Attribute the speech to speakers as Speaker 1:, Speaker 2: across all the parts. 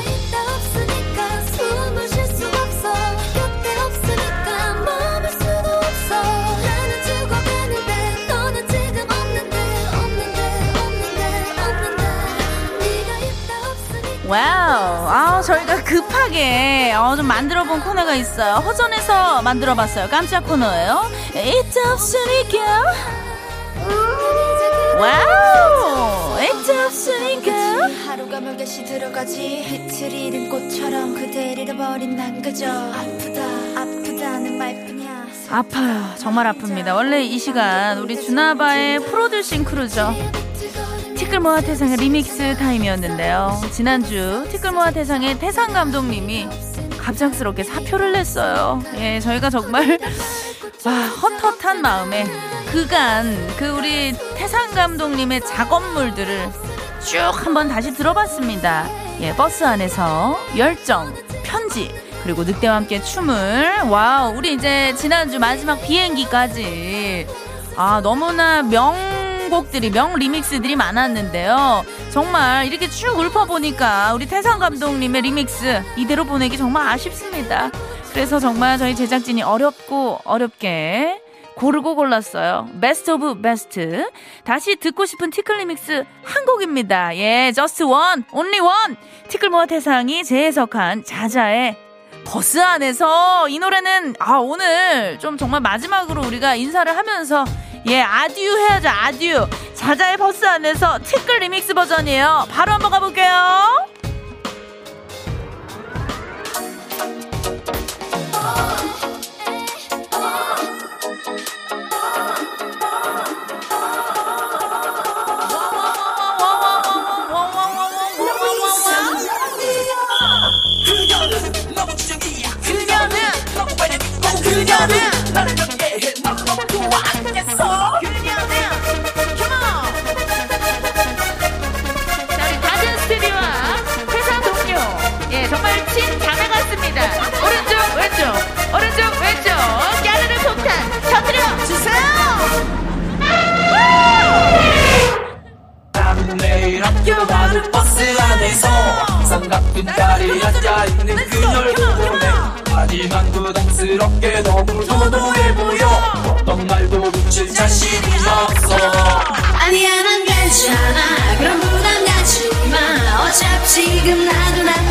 Speaker 1: 있다 없으니까 와우. 아 저희가 급하게 어, 좀 만들어 본 코너가 있어요. 허전해서 만들어 봤어요. 깜짝 코너예요. 있다 없으니까. 와우 없으니까. 하루가 몇 개씩 들어가지. 해를 잃은 꽃처럼 그댈 잃어버린 난 그저 아프다 아프다는 말뿐이야. 아파요. 정말 아픕니다. 원래 이 시간 우리 주나바의 프로듀싱 크루죠 티끌모아 태상의 리믹스 타임이었는데요. 지난주 티끌모아 태상의 태상 감독님이 갑작스럽게 사표를 냈어요. 예 저희가 정말 와, 헛헛한 마음에 그간 그 우리 태상 감독님의 작업물들을 쭉 한번 다시 들어봤습니다. 예, 버스 안에서 열정, 편지, 그리고 늑대와 함께 춤을. 와우 우리 이제 지난주 마지막 비행기까지. 아 너무나 명곡들이 명 리믹스들이 많았는데요. 정말 이렇게 쭉 읊어보니까 우리 태상 감독님의 리믹스 이대로 보내기 정말 아쉽습니다 그래서 정말 저희 제작진이 어렵고 어렵게 고르고 골랐어요. Best of best. 다시 듣고 싶은 티끌 리믹스 한 곡입니다. 예, just one, only one. 티끌모아 태상이 재해석한 자자의 버스 안에서 이 노래는 아 오늘 좀 정말 마지막으로 우리가 인사를 하면서 예 아듀 해야죠 아듀 자자의 버스 안에서 티끌 리믹스 버전이에요 바로 한번 가볼게요
Speaker 2: 그녀는 너무 빨리 그녀는 자리 앉아 있는 그녀를 보내 하지만 부담스럽게 너무 도도해 보여. 어떤 말도 붙일 자신이 없어.
Speaker 3: 아니야 난 괜찮아. 그런 부담 가지마. 어차피 지금 나도 나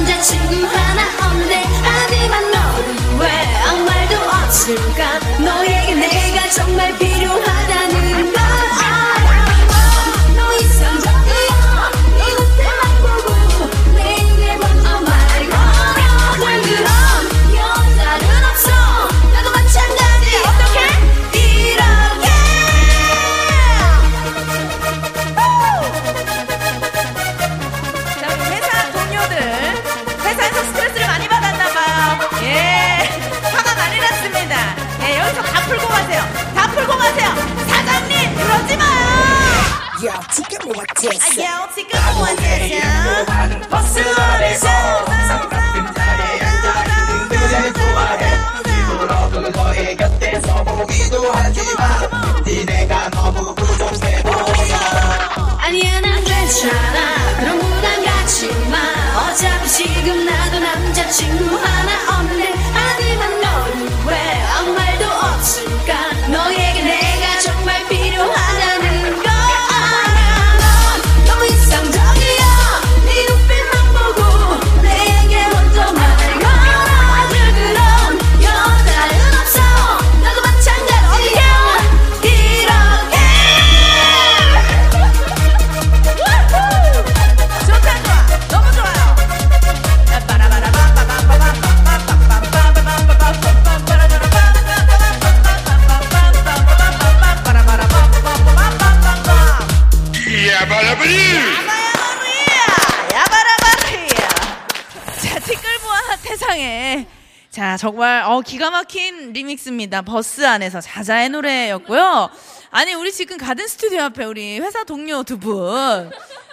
Speaker 1: 정말 어 기가 막힌 리믹스입니다. 버스 안에서 자자의 노래였고요. 아니 우리 지금 가든 스튜디오 앞에 우리 회사 동료 두 분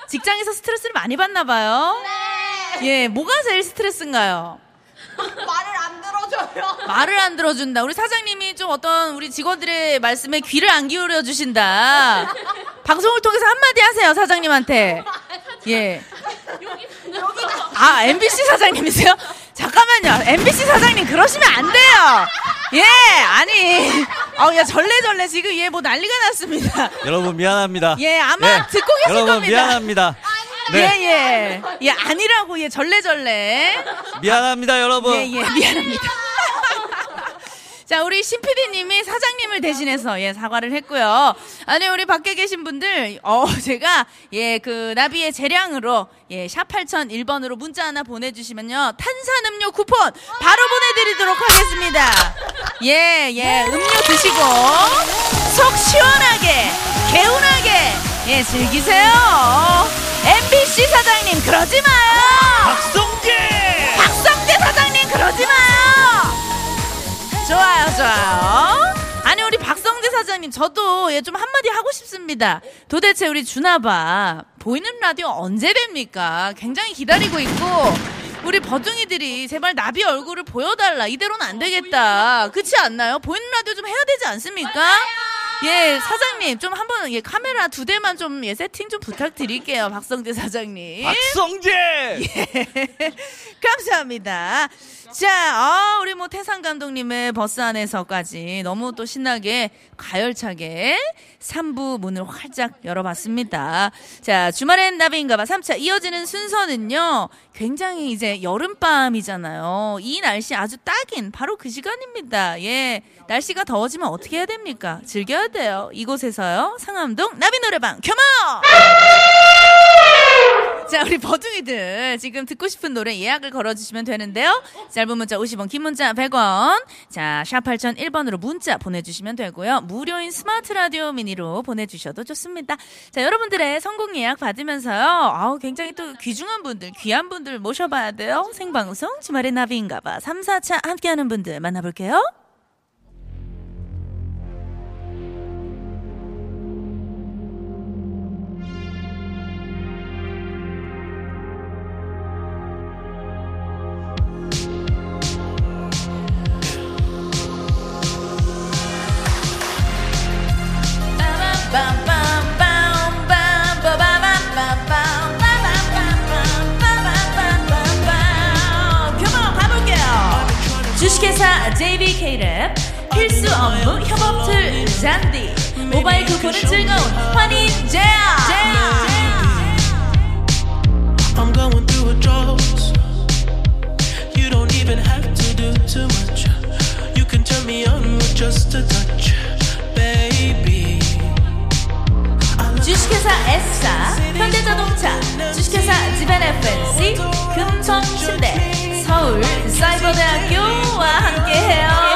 Speaker 1: 직장에서 스트레스를 많이 받나 봐요. 네. 예, 뭐가 제일 스트레스인가요?
Speaker 4: 말을 안 들어줘요.
Speaker 1: 말을 안 들어준다. 우리 사장님이 좀 어떤 우리 직원들의 말씀에 귀를 안 기울여 주신다. 방송을 통해서 한마디 하세요, 사장님한테. 예. 아, MBC 사장님이세요? 잠깐만요. MBC 사장님 그러시면 안 돼요. 예, 아니. 어, 야, 절레절레 지금 얘 뭐 난리가 났습니다.
Speaker 5: 여러분 미안합니다.
Speaker 1: 예, 아마 예. 듣고 계실
Speaker 5: 여러분
Speaker 1: 겁니다.
Speaker 5: 미안합니다.
Speaker 1: 네. 예, 예. 예, 아니라고, 예, 절레절레.
Speaker 5: 미안합니다, 여러분.
Speaker 1: 예, 예, 미안합니다. 자, 우리 신PD님이 사장님을 대신해서 예, 사과를 했고요. 아니, 우리 밖에 계신 분들, 어, 제가 예, 그 나비의 재량으로 예, 샵 8001번으로 문자 하나 보내주시면요. 탄산음료 쿠폰 바로 보내드리도록 하겠습니다. 예, 예, 음료 드시고 속 시원하게, 개운하게 예, 즐기세요. MBC 사장님, 그러지 마요!
Speaker 5: 박성재!
Speaker 1: 박성재 사장님, 그러지 마요! 좋아요, 좋아요. 아니 우리 박성재 사장님 저도 예, 좀 한마디 하고 싶습니다. 도대체 우리 주나봐 보이는 라디오 언제 됩니까? 굉장히 기다리고 있고 우리 버둥이들이 제발 나비 얼굴을 보여달라 이대로는 안 되겠다. 그렇지 않나요? 보이는 라디오 좀 해야 되지 않습니까? 예, 사장님, 좀 한번, 예, 카메라 두 대만 좀, 예, 세팅 좀 부탁드릴게요. 박성재 사장님.
Speaker 5: 박성재!
Speaker 1: 예. 감사합니다. 자, 아, 우리 뭐 태상 감독님의 버스 안에서까지 너무 또 신나게 가열차게 3부 문을 활짝 열어봤습니다. 자, 주말엔 나비인가봐 3차 이어지는 순서는요, 굉장히 이제 여름밤이잖아요. 이 날씨 아주 딱인 바로 그 시간입니다. 예. 날씨가 더워지면 어떻게 해야 됩니까? 즐겨야 돼요. 이곳에서요, 상암동 나비 노래방, 켜머! 자, 우리 버둥이들 지금 듣고 싶은 노래 예약을 걸어주시면 되는데요. 짧은 문자 50원, 긴 문자 100원. 자, 샵 8001번으로 문자 보내주시면 되고요. 무료인 스마트 라디오 미니로 보내주셔도 좋습니다. 자, 여러분들의 성공 예약 받으면서요. 아우, 굉장히 또 귀중한 분들, 귀한 분들 모셔봐야 돼요. 생방송 주말의 나비인가봐. 3, 4차 함께하는 분들 만나볼게요. Me on with just a touch Baby 주식회사 S사 현대자동차 주식회사 지벤 FNC 금성침대 서울 사이버대학교와 함께해요.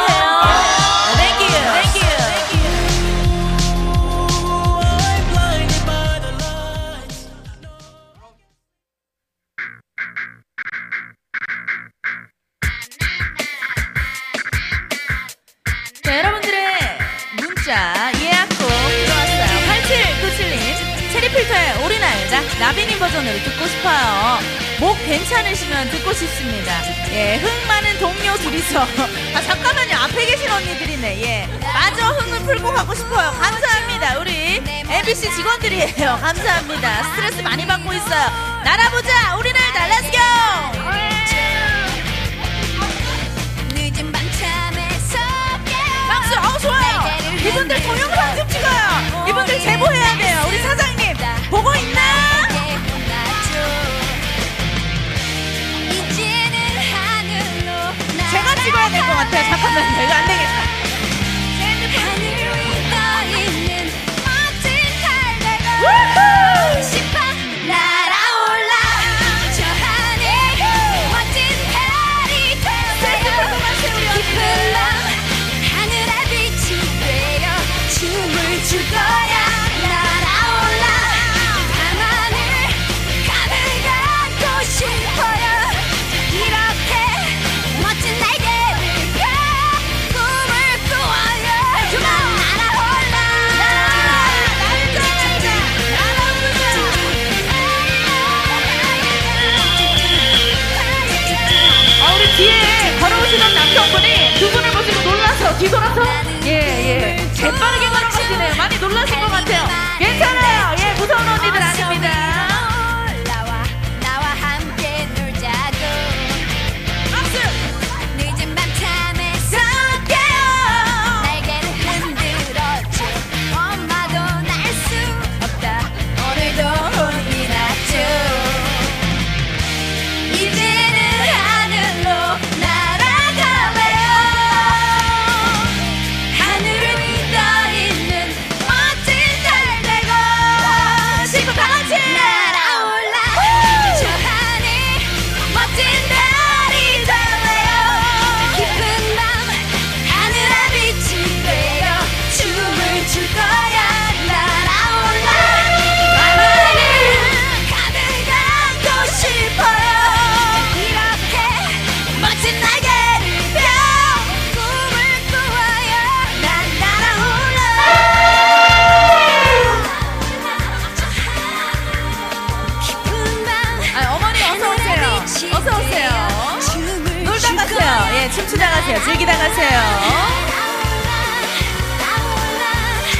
Speaker 1: 둘이서. 아, 잠깐만요. 앞에 계신 언니들이네. 예. 마저 흥을 풀고 가고 싶어요. 감사합니다. 우리 MBC 직원들이에요. 감사합니다. 스트레스 많이 받고 있어요. 날아보자. 우리 날다. Let's go! 박수! 어, 좋아요. 이분들 동영상 좀 찍어요. 이분들 제보해야 돼요. 우리 사장님. 보고 있나? 찍어야 될 것 같아요. 잠깐만요. 이거 안 되겠다. 우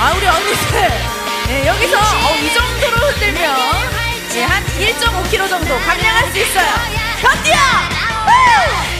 Speaker 1: 아, 우리 언니들. 네, 여기서 어, 이 정도로 흔들면 예, 한 1.5kg 정도 감량할 수 있어요. 견디어! 신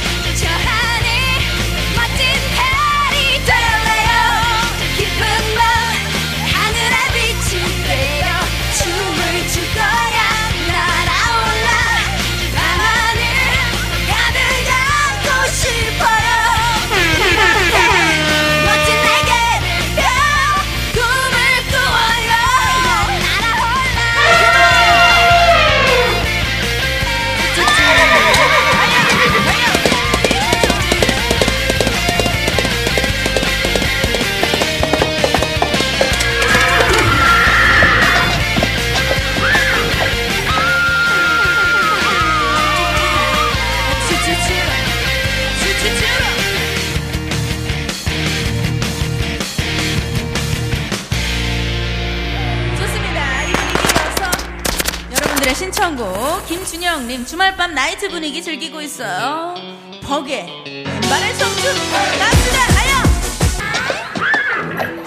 Speaker 1: 김준영님 주말밤 나이트 분위기 즐기고 있어요. 버게 맨발의 청춘 갑시다 아요.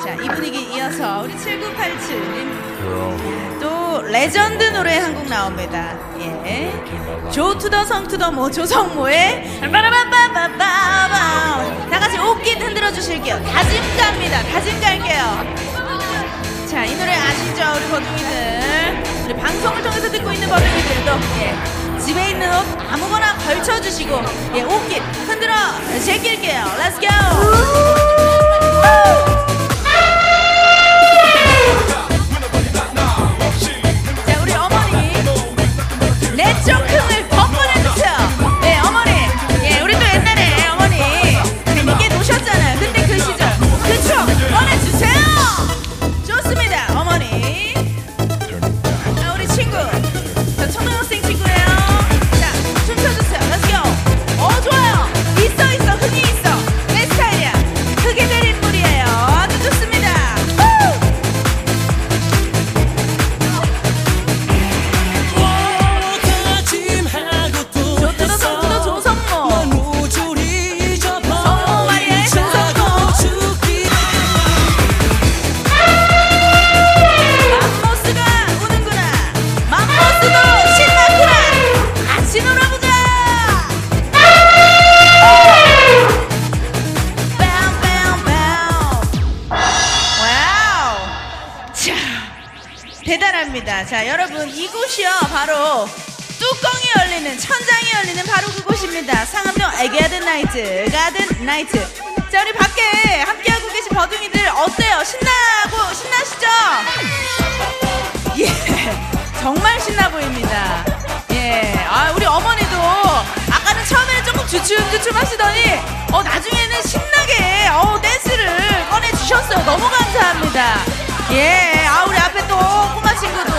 Speaker 1: 자이 분위기 이어서 우리 7987님. 또 레전드 노래 한 곡 나옵니다. 예. 조투더 성투더 모 조성모의 빠라바바바바바 다 같이 옷깃 흔들어 주실게요 다짐 갑니다 다짐 갈게요 자 이 노래 아시죠 우리 버둥이들 우리 방송을 통해서 듣고 있는 버둥이들도 예, 집에 있는 옷 아무거나 걸쳐주시고 예, 옷깃 흔들어 제낄게요. 렛츠 바로 뚜껑이 열리는 천장이 열리는 바로 그곳입니다 상암동 에게든 나이트 가든 나이트 자 우리 밖에 함께하고 계신 버둥이들 어때요 신나고 신나시죠 예, 정말 신나 보입니다. 예, 아, 우리 어머니도 아까는 처음에는 조금 주춤주춤 하시더니, 어, 나중에는 신나게, 어, 댄스를 꺼내 주셨어요. 너무 감사합니다. 예, 아, 우리 앞에 또 꼬마 친구도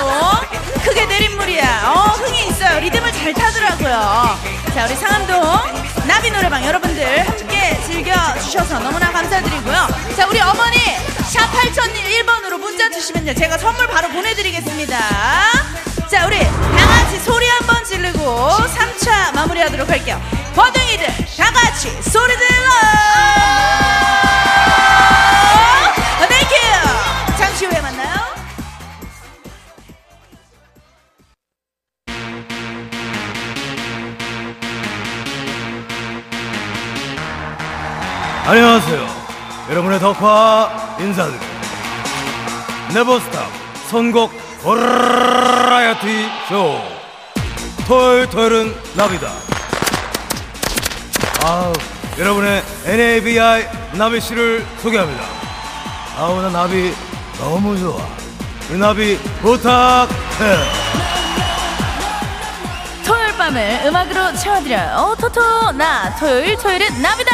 Speaker 1: 크게 내린 물이야. 어, 흥이 있어요. 리듬을 잘 타더라고요. 자, 우리 상암동 나비 노래방 여러분들 함께 즐겨주셔서 너무나 감사드리고요. 자, 우리 어머니, 샵 8001번으로 문자 주시면요. 제가 선물 바로 보내드리겠습니다. 자, 우리 다 같이 소리 한번 지르고 3차 마무리하도록 할게요. 버둥이들 다 같이 소리 질러! 잠시 후에 만나요.
Speaker 6: 안녕하세요. 여러분의 덕화 인사드립니다. 네버스탑 선곡 버라이어티 쇼. 토요일 토요일은 나비다. 아우, 여러분의 NABI 나비 씨를 소개합니다. 아우, 나 나비 너무 좋아. 나비 부탁해.
Speaker 1: 토요일 밤을 음악으로 채워드려요. 토토 나 토요일 토요일은 나비다.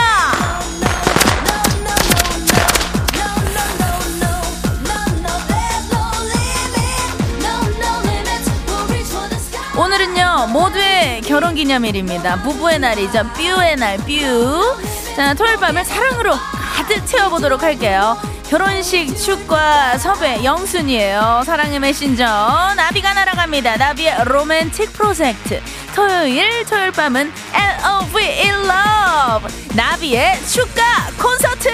Speaker 1: 오늘은요 모두의 결혼 기념일입니다. 부부의 날이죠. 뷰의 날 뷰. 자 토요일 밤을 사랑으로 가득 채워보도록 할게요. 결혼식 축과 섭외 영순이에요. 사랑의 메신저 나비가 날아갑니다. 나비의 로맨틱 프로젝트 토요일 토요일 밤은 L.O.V.E. Love 나비의 축가 콘서트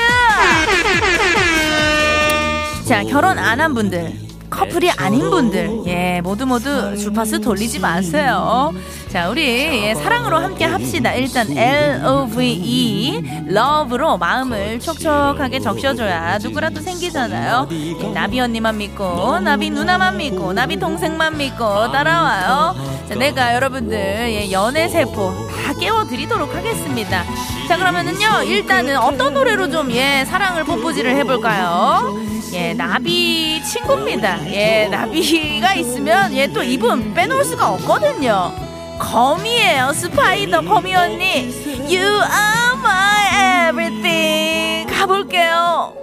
Speaker 1: 자 결혼 안 한 분들 커플이 아닌 분들, 예, 모두 모두 주파수 돌리지 마세요. 자, 우리 예, 사랑으로 함께 합시다. 일단 L-O-V-E, love로 마음을 촉촉하게 적셔줘야 누구라도 생기잖아요. 예, 나비 언니만 믿고, 나비 누나만 믿고, 나비 동생만 믿고 따라와요. 자, 내가 여러분들 예, 연애 세포 다 깨워드리도록 하겠습니다. 자, 그러면은요, 일단은 어떤 노래로 좀 예, 사랑을 뽀뽀지를 해볼까요? 예, 나비 친구입니다. 예, 나비가 있으면 예, 또 이분 빼놓을 수가 없거든요. 거미예요, 스파이더 거미 언니. You are my everything. 가볼게요.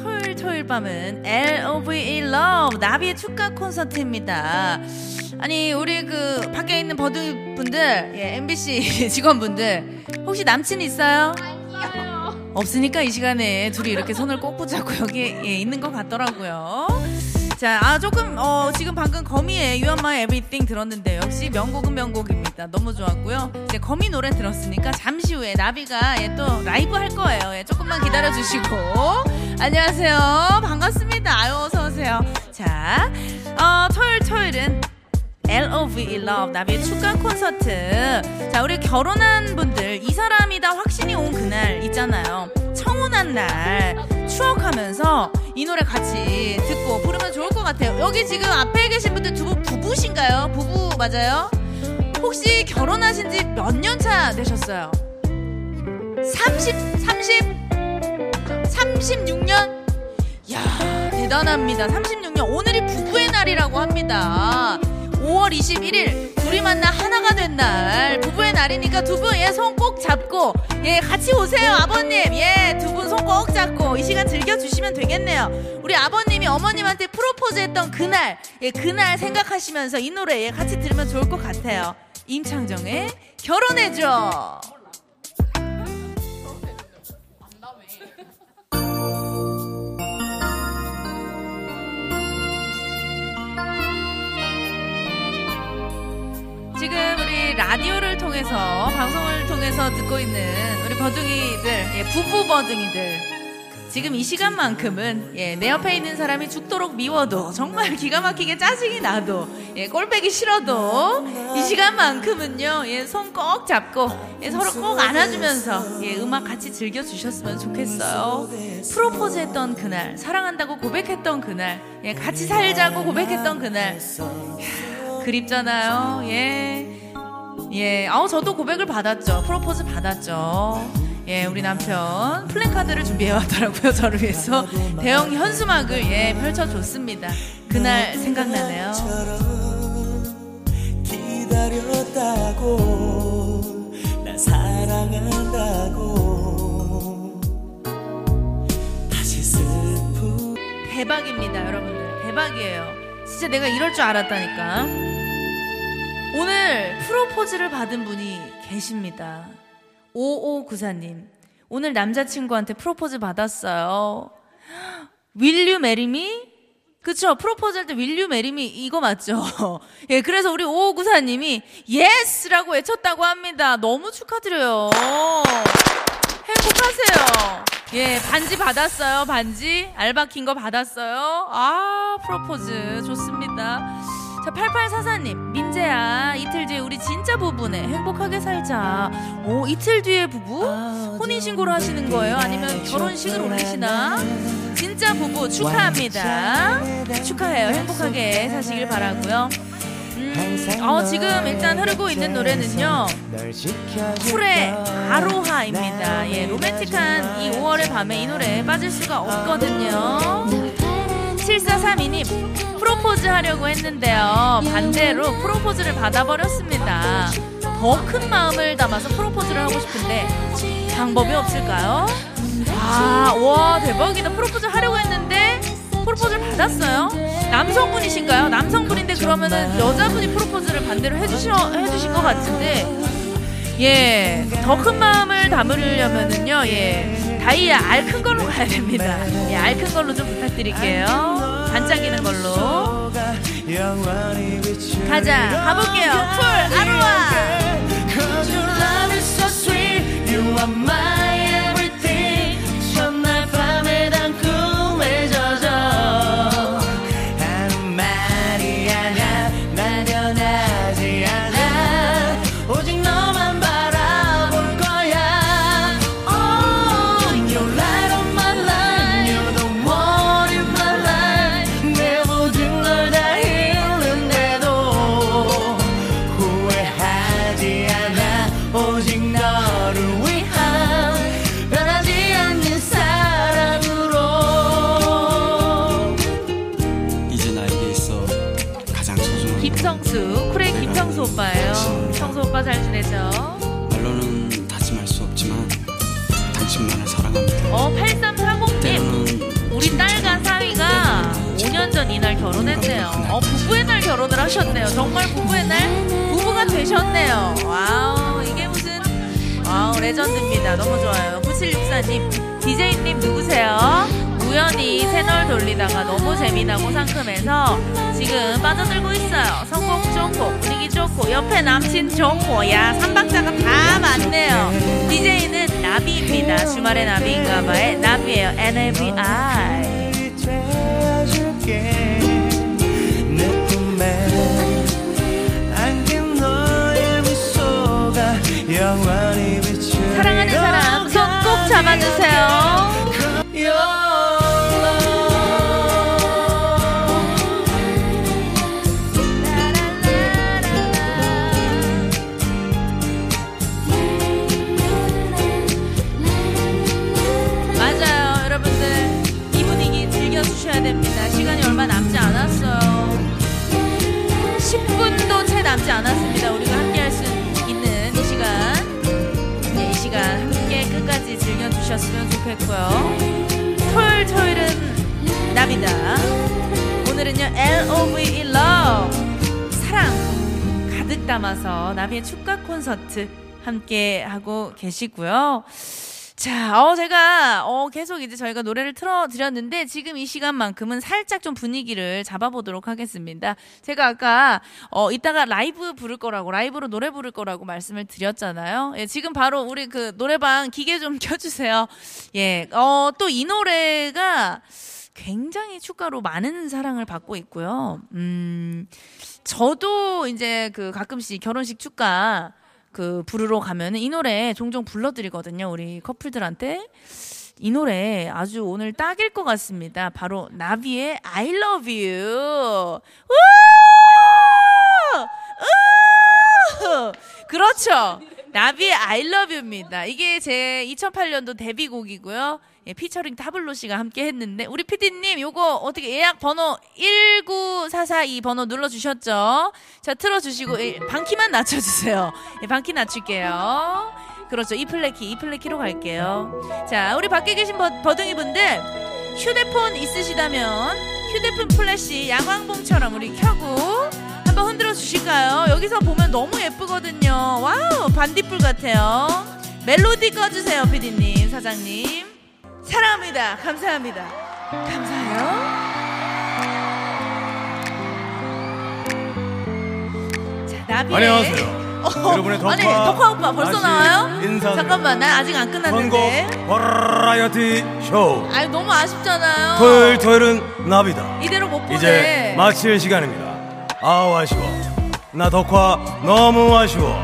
Speaker 1: 토요일 토요일 밤은 L.O.V.E. Love 나비의 축가 콘서트입니다. 아니 우리 그 밖에 있는 버드 분들, 예, MBC 직원분들 혹시 남친 있어요? 없으니까 이 시간에 둘이 이렇게 손을 꼭 붙잡고 여기 예, 있는 것 같더라고요. 자, 아 조금 어 지금 방금 거미의 You Are My Everything 들었는데 역시 명곡은 명곡입니다. 너무 좋았고요. 이제 거미 노래 들었으니까 잠시 후에 나비가 예, 또 라이브 할 거예요. 예, 조금만 기다려 주시고 안녕하세요. 반갑습니다. 아유 어서 오세요. 자, 어 토요일 토요일은 L.O.V.E. Love 나비의 축가 콘서트. 자, 우리 결혼한 분들 이 사람이다 확신이 온 그날 있잖아요. 청혼한 날 추억하면서 이 노래 같이 듣고 부르면 좋을 것 같아요. 여기 지금 앞에 계신 분들 두 분 부부신가요? 부부 맞아요? 혹시 결혼하신 지 몇 년 차 되셨어요? 30, 30, 36년? 야 대단합니다. 36년. 오늘이 부부의 날이라고 합니다. 5월 21일 둘이 만나 하나가 된 날. 부부의 날이니까 두 분 예 손 꼭 잡고 예 같이 오세요 아버님. 예 두 분 손 꼭 잡고 이 시간 즐겨주시면 되겠네요. 우리 아버님이 어머님한테 프로포즈 했던 그날 예 그날 생각하시면서 이 노래 예 같이 들으면 좋을 것 같아요. 임창정의 결혼해줘 지금 우리 라디오를 통해서 방송을 통해서 듣고 있는 우리 버둥이들 예, 부부 버둥이들. 지금 이 시간만큼은 예, 내 옆에 있는 사람이 죽도록 미워도 정말 기가 막히게 짜증이 나도 예, 꼴배기 싫어도 이 시간만큼은요 예, 손 꼭 잡고 예, 서로 꼭 안아주면서 예, 음악 같이 즐겨 주셨으면 좋겠어요. 프로포즈 했던 그날 사랑한다고 고백했던 그날 예, 같이 살자고 고백했던 그날 그립잖아요. 예. 예. 아우, 저도 고백을 받았죠. 프로포즈 받았죠. 예, 우리 남편 플랜카드를 준비해 왔더라고요. 저를 위해서 대형 현수막을 예, 펼쳐 줬습니다. 그날 생각나네요. 기다렸다고 나 사랑한다고 다시 슬프 대박입니다, 여러분들. 대박이에요. 진짜 내가 이럴 줄 알았다니까. 오늘 프로포즈를 받은 분이 계십니다. 5594님. 오늘 남자친구한테 프로포즈 받았어요. Will you marry me? 그쵸. 프로포즈 할 때 Will you marry me 이거 맞죠? 예, 그래서 우리 5594님이 yes라고 외쳤다고 합니다. 너무 축하드려요. 행복하세요. 예, 반지 받았어요. 반지. 알바 킨거 받았어요. 아, 프로포즈 좋습니다. 자, 8844님, 민재야, 이틀 뒤에 우리 진짜 부부네. 행복하게 살자. 오, 이틀 뒤에 부부? 혼인신고를 하시는 거예요? 아니면 결혼식을 올리시나? 진짜 부부 축하합니다. 축하해요. 행복하게 사시길 바라고요 음, 어, 지금 일단 흐르고 있는 노래는요. 쿨의 아로하입니다. 예, 로맨틱한 이 5월의 밤에 이 노래 빠질 수가 없거든요. 7432님, 프로포즈 하려고 했는데요. 반대로 프로포즈를 받아버렸습니다. 더 큰 마음을 담아서 프로포즈를 하고 싶은데 방법이 없을까요? 아, 와, 대박이다. 프로포즈 하려고 했는데 프로포즈를 받았어요? 남성분이신가요? 남성분인데 그러면은 여자분이 프로포즈를 반대로 해주시, 해주신 것 같은데 예, 더 큰 마음을 담으려면은요, 예, 다이아 알 큰 걸로 가야 됩니다. 예, 알큰 걸로 좀 부탁드릴게요. 반짝이는 걸로. 가자 가볼게요 풀 아로아 하셨네요. 정말 부부의 날 부부가 되셨네요. wow, 이게 무슨, wow, 레전드입니다. 너무 좋아요. 9764님, DJ님 누구세요? 우연히 채널 돌리다가 너무 재미나고 상큼해서 지금 빠져들고 있어요. 선곡 좋고, 분위기 좋고, 옆에 남친 좋고, 야, 삼박자가 다 맞네요. DJ는 나비입니다. 주말의 나비인가봐의 나비예요. NABI. 사랑하는 사람 손 꼭 잡아주세요. 좋겠고요. 토요일, 토요일은 나비다. 오늘은요, L.O.V.E. Love. 사랑 가득 담아서 나비의 축가 콘서트 함께 하고 계시고요. 자, 어, 제가, 어, 계속 이제 저희가 노래를 틀어드렸는데, 지금 이 시간만큼은 살짝 좀 분위기를 잡아보도록 하겠습니다. 제가 아까, 어, 이따가 라이브 부를 거라고, 라이브로 노래 부를 거라고 말씀을 드렸잖아요. 예, 지금 바로 우리 그 노래방 기계 좀 켜주세요. 예, 어, 또 이 노래가 굉장히 축가로 많은 사랑을 받고 있고요. 음, 저도 이제 그 가끔씩 결혼식 축가, 그 부르러 가면은 이 노래 종종 불러드리거든요. 우리 커플들한테. 이 노래 아주 오늘 딱일 것 같습니다. 바로 나비의 I love you. 우! 우! 그렇죠. 나비의 I love you입니다. 이게 제 2008년도 데뷔곡이고요. 예, 피처링 타블로 씨가 함께 했는데 우리 PD님 요거 어떻게 예약 번호 19442 번호 눌러 주셨죠? 자, 틀어 주시고 예, 반 키만 낮춰 주세요. 예, 반 키 낮출게요. 그렇죠. E flat key, E flat key로 갈게요. 자, 우리 밖에 계신 버, 버둥이 분들 휴대폰 있으시다면 휴대폰 플래시 야광봉처럼 우리 켜고 여기서 보면 너무 예쁘거든요. wow, 반딧불 같아요. 멜로디 꺼주세요, PD님, 사장님. 사랑합니다. 감사합니다. 감사해요. 자, 나비의
Speaker 6: 안녕하세요.
Speaker 1: 어,
Speaker 6: 여러분의 덕화
Speaker 1: 아니, 덕화 오빠 벌써 나와요?
Speaker 6: 인사드립니다.
Speaker 1: 잠깐만, 난 아직 안 끝났는데.
Speaker 6: 버라이어티 쇼
Speaker 1: 아유, 너무 아쉽잖아요.
Speaker 6: 토요일 토요일은 나비다
Speaker 1: 이대로 못 보내.
Speaker 6: 이제 마칠 시간입니다 아우 아쉬워 나 덕화 너무 아쉬워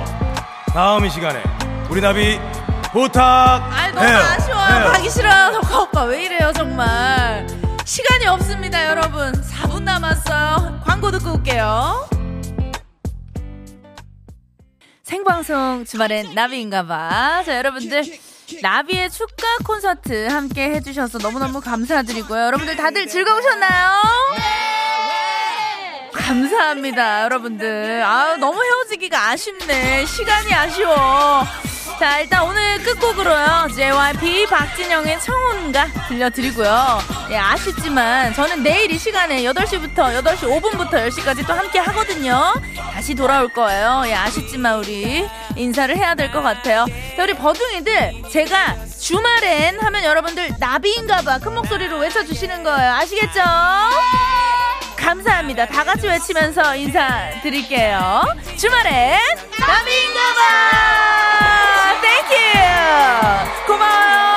Speaker 6: 다음 이 시간에 우리 나비 부탁해요
Speaker 1: 아이 너무 아쉬워요. 가기 싫어요. 덕화 오빠 왜 이래요 정말. 시간이 없습니다 여러분. 4분 남았어요. 광고 듣고 올게요. 생방송 주말엔 나비인가봐. 자 여러분들 나비의 축가 콘서트 함께 해주셔서 너무너무 감사드리고요. 여러분들 다들 즐거우셨나요? 감사합니다, 여러분들. 아 너무 헤어지기가 아쉽네. 시간이 아쉬워. 자, 일단 오늘 끝곡으로요. JYP 박진영의 청혼가 들려드리고요. 예, 아쉽지만 저는 내일 이 시간에 8시부터 8시 5분부터 10시까지 또 함께 하거든요. 다시 돌아올 거예요. 예, 아쉽지만 우리 인사를 해야 될 것 같아요. 자, 우리 버둥이들 제가 주말엔 하면 여러분들 나비인가 봐 큰 목소리로 외쳐주시는 거예요. 아시겠죠? 감사합니다. 다 같이 외치면서 인사드릴게요. 주말엔 남인가봐! 땡큐! 고마워요.